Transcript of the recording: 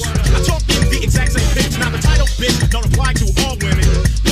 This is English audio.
bitch. I talk in the exact same bitch. Now the title bitch don't apply to all women.